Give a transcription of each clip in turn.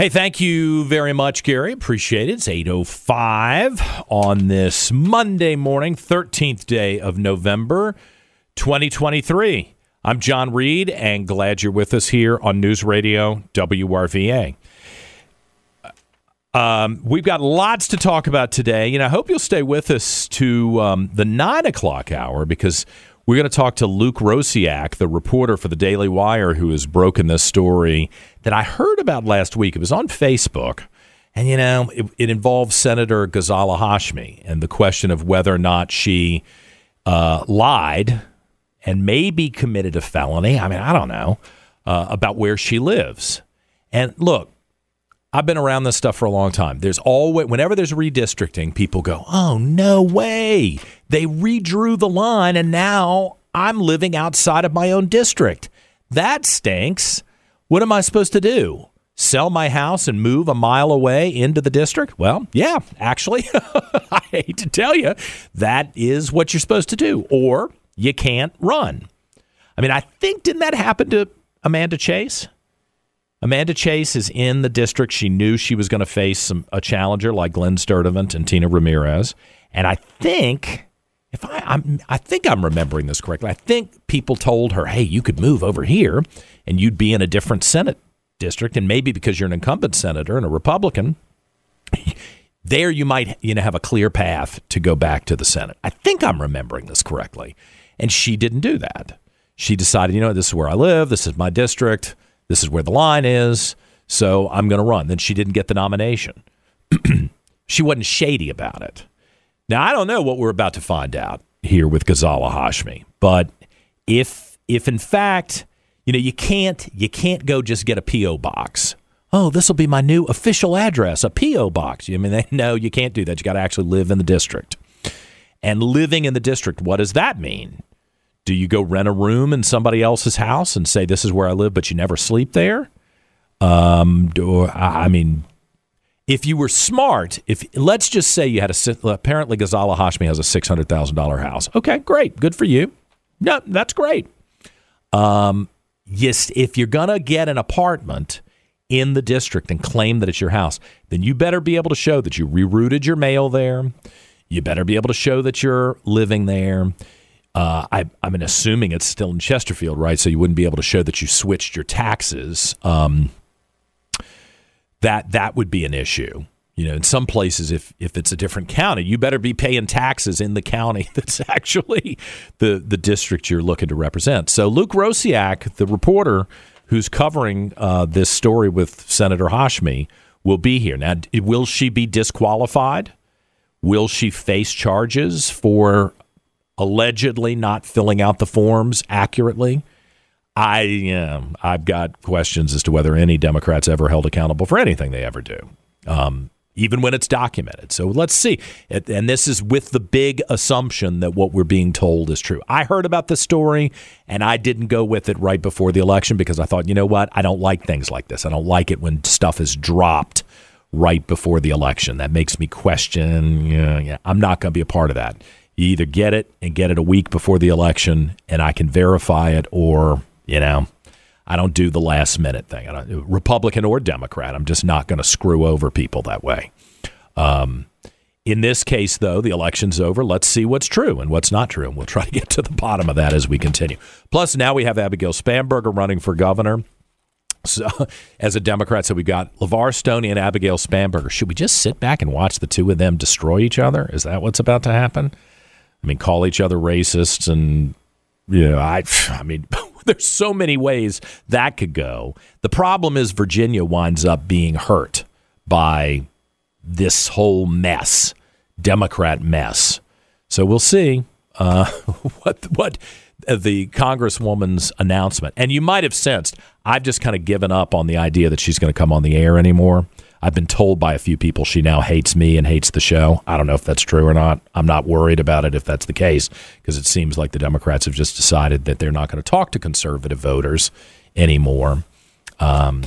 Hey, thank you very much, Gary. Appreciate it. It's 8.05 on this Monday morning, 13th day of November, 2023. I'm John Reid, and glad you're with us here on News Radio WRVA. Um, we've got lots to talk about today, and I hope you'll stay with us to um, the 9 o'clock hour because we're going to talk to Luke Rosiak, the reporter for the Daily Wire, who has broken this story that I heard about last week. It was on Facebook. And, you know, it, it involves Senator Ghazala Hashmi and the question of whether or not she uh, lied and maybe committed a felony. I mean, I don't know uh, about where she lives. And look, I've been around this stuff for a long time. There's always, whenever there's redistricting, people go, oh, no way. They redrew the line and now I'm living outside of my own district. That stinks. What am I supposed to do? Sell my house and move a mile away into the district? Well, yeah, actually, I hate to tell you, that is what you're supposed to do, or you can't run. I mean, I think, didn't that happen to Amanda Chase? Amanda Chase is in the district. She knew she was going to face some, a challenger like Glenn Sturtevant and Tina Ramirez. And I think, if I, I'm, I think I'm remembering this correctly. I think people told her, "Hey, you could move over here, and you'd be in a different Senate district, and maybe because you're an incumbent senator and a Republican, there you might you know have a clear path to go back to the Senate." I think I'm remembering this correctly, and she didn't do that. She decided, you know, this is where I live. This is my district. This is where the line is. So I'm going to run. Then she didn't get the nomination. she wasn't shady about it. Now I don't know what we're about to find out here with Ghazala Hashmi, but if if in fact you know you can't you can't go just get a PO box. Oh, this will be my new official address, a PO box. I mean, they, no, you can't do that. You got to actually live in the district. And living in the district, what does that mean? Do you go rent a room in somebody else's house and say this is where I live, but you never sleep there? Um, I mean, if you were smart, if let's just say you had a apparently Ghazala Hashmi has a six hundred thousand dollar house. Okay, great, good for you. No, that's great. Um, yes, if you're gonna get an apartment in the district and claim that it's your house, then you better be able to show that you rerouted your mail there. You better be able to show that you're living there. Uh, I, I'm assuming it's still in Chesterfield, right? So you wouldn't be able to show that you switched your taxes. Um, that that would be an issue. You know, in some places, if if it's a different county, you better be paying taxes in the county that's actually the the district you're looking to represent. So Luke Rosiak, the reporter who's covering uh, this story with Senator Hashmi, will be here. Now, will she be disqualified? Will she face charges for allegedly not filling out the forms accurately? I am. I've got questions as to whether any Democrats ever held accountable for anything they ever do, um, even when it's documented. So let's see. And this is with the big assumption that what we're being told is true. I heard about this story and I didn't go with it right before the election because I thought, you know what? I don't like things like this. I don't like it when stuff is dropped right before the election. That makes me question. Yeah, yeah, I'm not going to be a part of that. You either get it and get it a week before the election, and I can verify it, or you know, I don't do the last minute thing. I don't, Republican or Democrat, I'm just not going to screw over people that way. Um, in this case, though, the election's over. Let's see what's true and what's not true, and we'll try to get to the bottom of that as we continue. Plus, now we have Abigail Spanberger running for governor. So, as a Democrat, so we've got LeVar Stoney and Abigail Spanberger. Should we just sit back and watch the two of them destroy each other? Is that what's about to happen? I mean, call each other racists, and you know, I, I mean, there's so many ways that could go. The problem is Virginia winds up being hurt by this whole mess, Democrat mess. So we'll see uh, what what the congresswoman's announcement. And you might have sensed I've just kind of given up on the idea that she's going to come on the air anymore. I've been told by a few people she now hates me and hates the show. I don't know if that's true or not. I'm not worried about it if that's the case because it seems like the Democrats have just decided that they're not going to talk to conservative voters anymore. Um,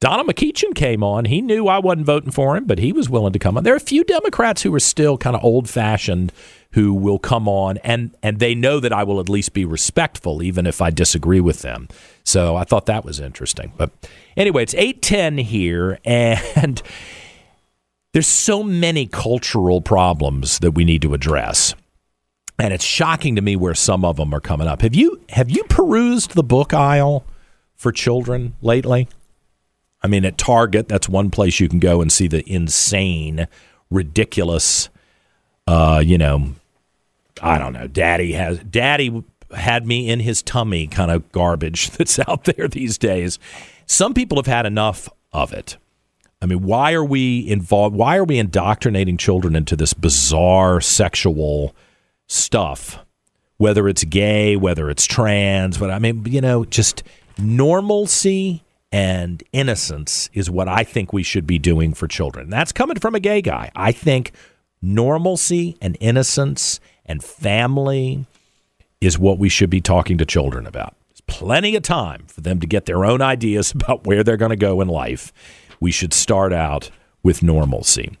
Donald McEachin came on. He knew I wasn't voting for him, but he was willing to come on. There are a few Democrats who are still kind of old fashioned who will come on and and they know that I will at least be respectful even if I disagree with them. So I thought that was interesting. But anyway, it's 810 here and there's so many cultural problems that we need to address. And it's shocking to me where some of them are coming up. Have you have you perused the book aisle for children lately? I mean, at Target, that's one place you can go and see the insane, ridiculous, uh, you know, I don't know. Daddy has daddy had me in his tummy kind of garbage that's out there these days. Some people have had enough of it. I mean, why are we involved? Why are we indoctrinating children into this bizarre sexual stuff? Whether it's gay, whether it's trans, but I mean, you know, just normalcy and innocence is what I think we should be doing for children. That's coming from a gay guy. I think normalcy and innocence and family is what we should be talking to children about. There's plenty of time for them to get their own ideas about where they're going to go in life. We should start out with normalcy.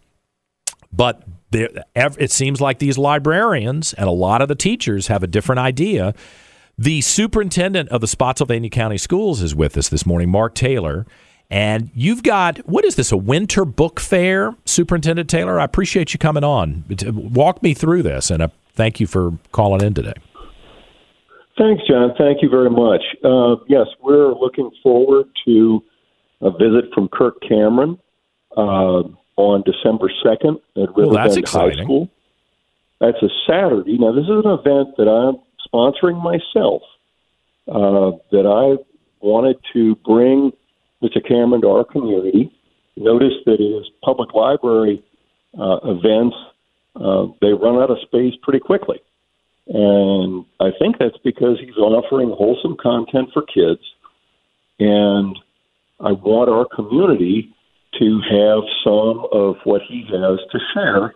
But there, it seems like these librarians and a lot of the teachers have a different idea the superintendent of the Spotsylvania County Schools is with us this morning, Mark Taylor. And you've got, what is this, a winter book fair, Superintendent Taylor? I appreciate you coming on. Walk me through this, and uh, thank you for calling in today. Thanks, John. Thank you very much. Uh, yes, we're looking forward to a visit from Kirk Cameron uh, on December 2nd at Riverbend well, High School. That's a Saturday. Now, this is an event that I'm sponsoring myself uh, that I wanted to bring Mr. Cameron to our community. Notice that his public library uh, events uh, they run out of space pretty quickly, and I think that's because he's offering wholesome content for kids, and I want our community to have some of what he has to share,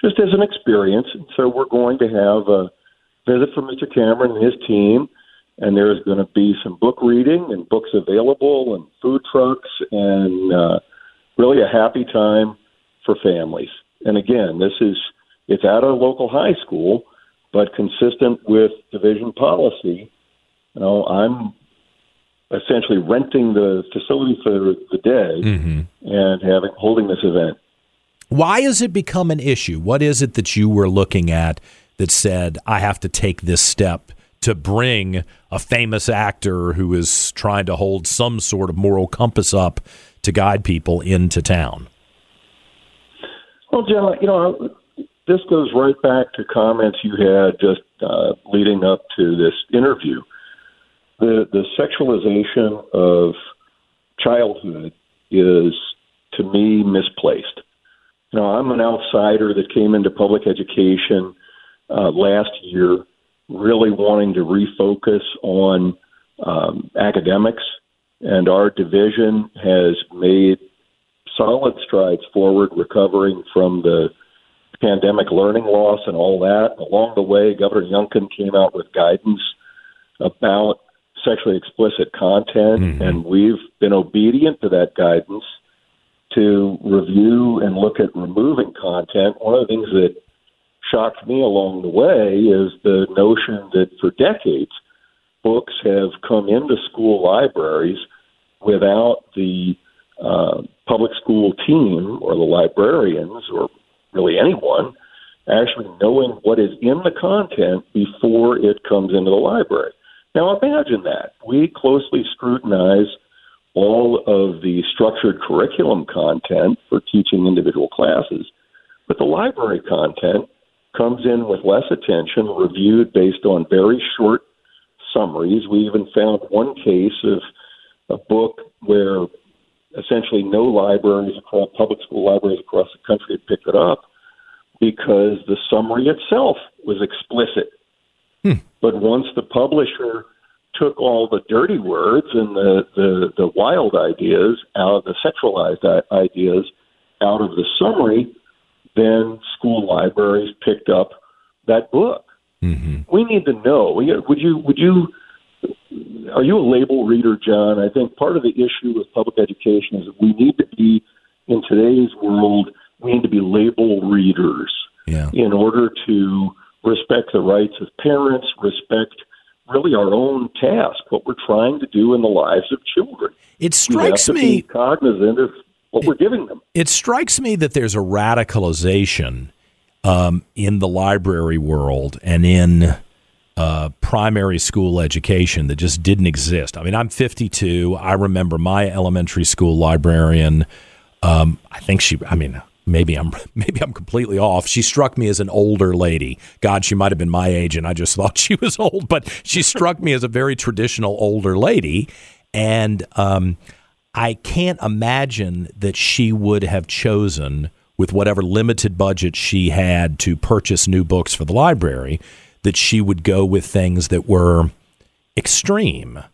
just as an experience. And so we're going to have a visit from Mr. Cameron and his team, and there's going to be some book reading and books available and food trucks and uh, really a happy time for families. And again, this is it's at our local high school, but consistent with division policy. You know, I'm essentially renting the facility for the day mm-hmm. and having holding this event. Why has it become an issue? What is it that you were looking at that said, I have to take this step to bring a famous actor who is trying to hold some sort of moral compass up to guide people into town? Well, John, you know, this goes right back to comments you had just uh, leading up to this interview. The the sexualization of childhood is, to me, misplaced. You know, I'm an outsider that came into public education uh, last year, really wanting to refocus on um, academics, and our division has made solid strides forward, recovering from the pandemic learning loss and all that. Along the way, Governor Youngkin came out with guidance about sexually explicit content, mm-hmm. and we've been obedient to that guidance to review and look at removing content. One of the things that shocked me along the way is the notion that for decades books have come into school libraries without the uh, public school team or the librarians or really anyone, actually knowing what is in the content before it comes into the library. Now imagine that. We closely scrutinize all of the structured curriculum content for teaching individual classes, but the library content comes in with less attention, reviewed based on very short summaries. We even found one case of a book where essentially no libraries across public school libraries across the country had picked it up because the summary itself was explicit. Hmm. But once the publisher took all the dirty words and the, the, the wild ideas out of the sexualized ideas out of the summary, then school libraries picked up that book. Mm-hmm. We need to know. Would you? Would you? Are you a label reader, John? I think part of the issue with public education is that we need to be in today's world. We need to be label readers yeah. in order to respect the rights of parents, respect really our own task, what we're trying to do in the lives of children. It strikes me cognizant of what we're giving them. It strikes me that there's a radicalization um, in the library world and in uh, primary school education that just didn't exist. I mean, I'm 52. I remember my elementary school librarian. Um, I think she. I mean, maybe I'm maybe I'm completely off. She struck me as an older lady. God, she might have been my age, and I just thought she was old. But she struck me as a very traditional older lady, and um, I can't imagine that she would have chosen, with whatever limited budget she had to purchase new books for the library, that she would go with things that were extreme.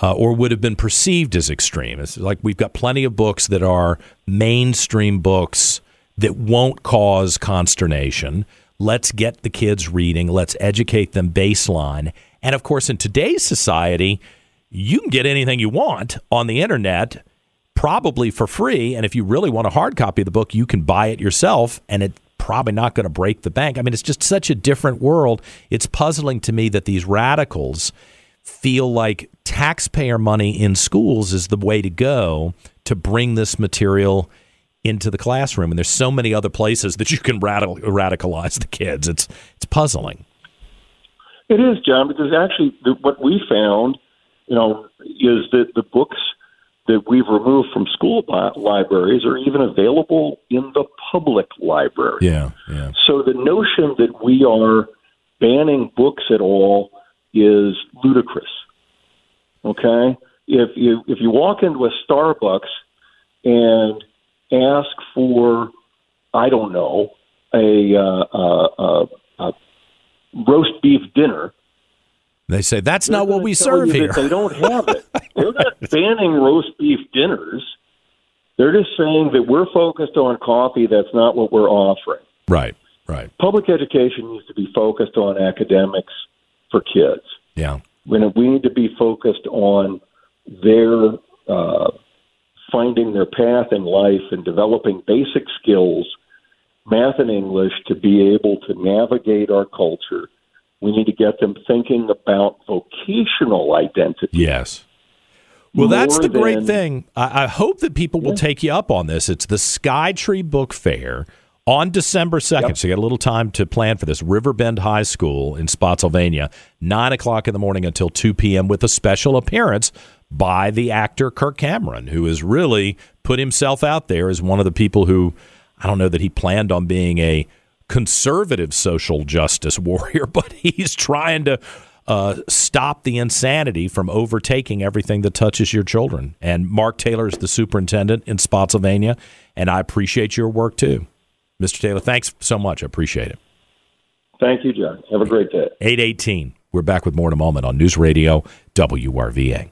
Uh, or would have been perceived as extreme. It's like we've got plenty of books that are mainstream books that won't cause consternation. Let's get the kids reading. Let's educate them baseline. And of course, in today's society, you can get anything you want on the internet, probably for free. And if you really want a hard copy of the book, you can buy it yourself, and it's probably not going to break the bank. I mean, it's just such a different world. It's puzzling to me that these radicals feel like taxpayer money in schools is the way to go to bring this material into the classroom. And there's so many other places that you can radical, radicalize the kids. It's it's puzzling. It is, John, because actually the, what we found, you know, is that the books that we've removed from school libraries are even available in the public library. Yeah, yeah. So the notion that we are banning books at all is ludicrous. Okay, if you if you walk into a Starbucks and ask for, I don't know, a, uh, uh, uh, roast beef dinner. They say that's not what we serve here. They don't have it. They're not banning roast beef dinners. They're just saying that we're focused on coffee. That's not what we're offering. Right, right. Public education needs to be focused on academics for kids. Yeah. When we need to be focused on their uh, finding their path in life and developing basic skills, math and English, to be able to navigate our culture. We need to get them thinking about vocational identity. Yes. Well, that's the great than, thing. I, I, hope that people will take you up on this. It's the SkyTree Book Fair on December 2nd. Yep. So you got a little time to plan for this. Riverbend High School in Spotsylvania, 9 o'clock in the morning until 2 p.m. with a special appearance by the actor Kirk Cameron, who has really put himself out there as one of the people who I don't know that he planned on being a conservative social justice warrior, but he's trying to uh, stop the insanity from overtaking everything that touches your children. And Mark Taylor is the superintendent in Spotsylvania, and I appreciate your work too. Mr. Taylor, thanks so much. I appreciate it. Thank you, John. Have a great day. 818. We're back with more in a moment on News Radio WRVA.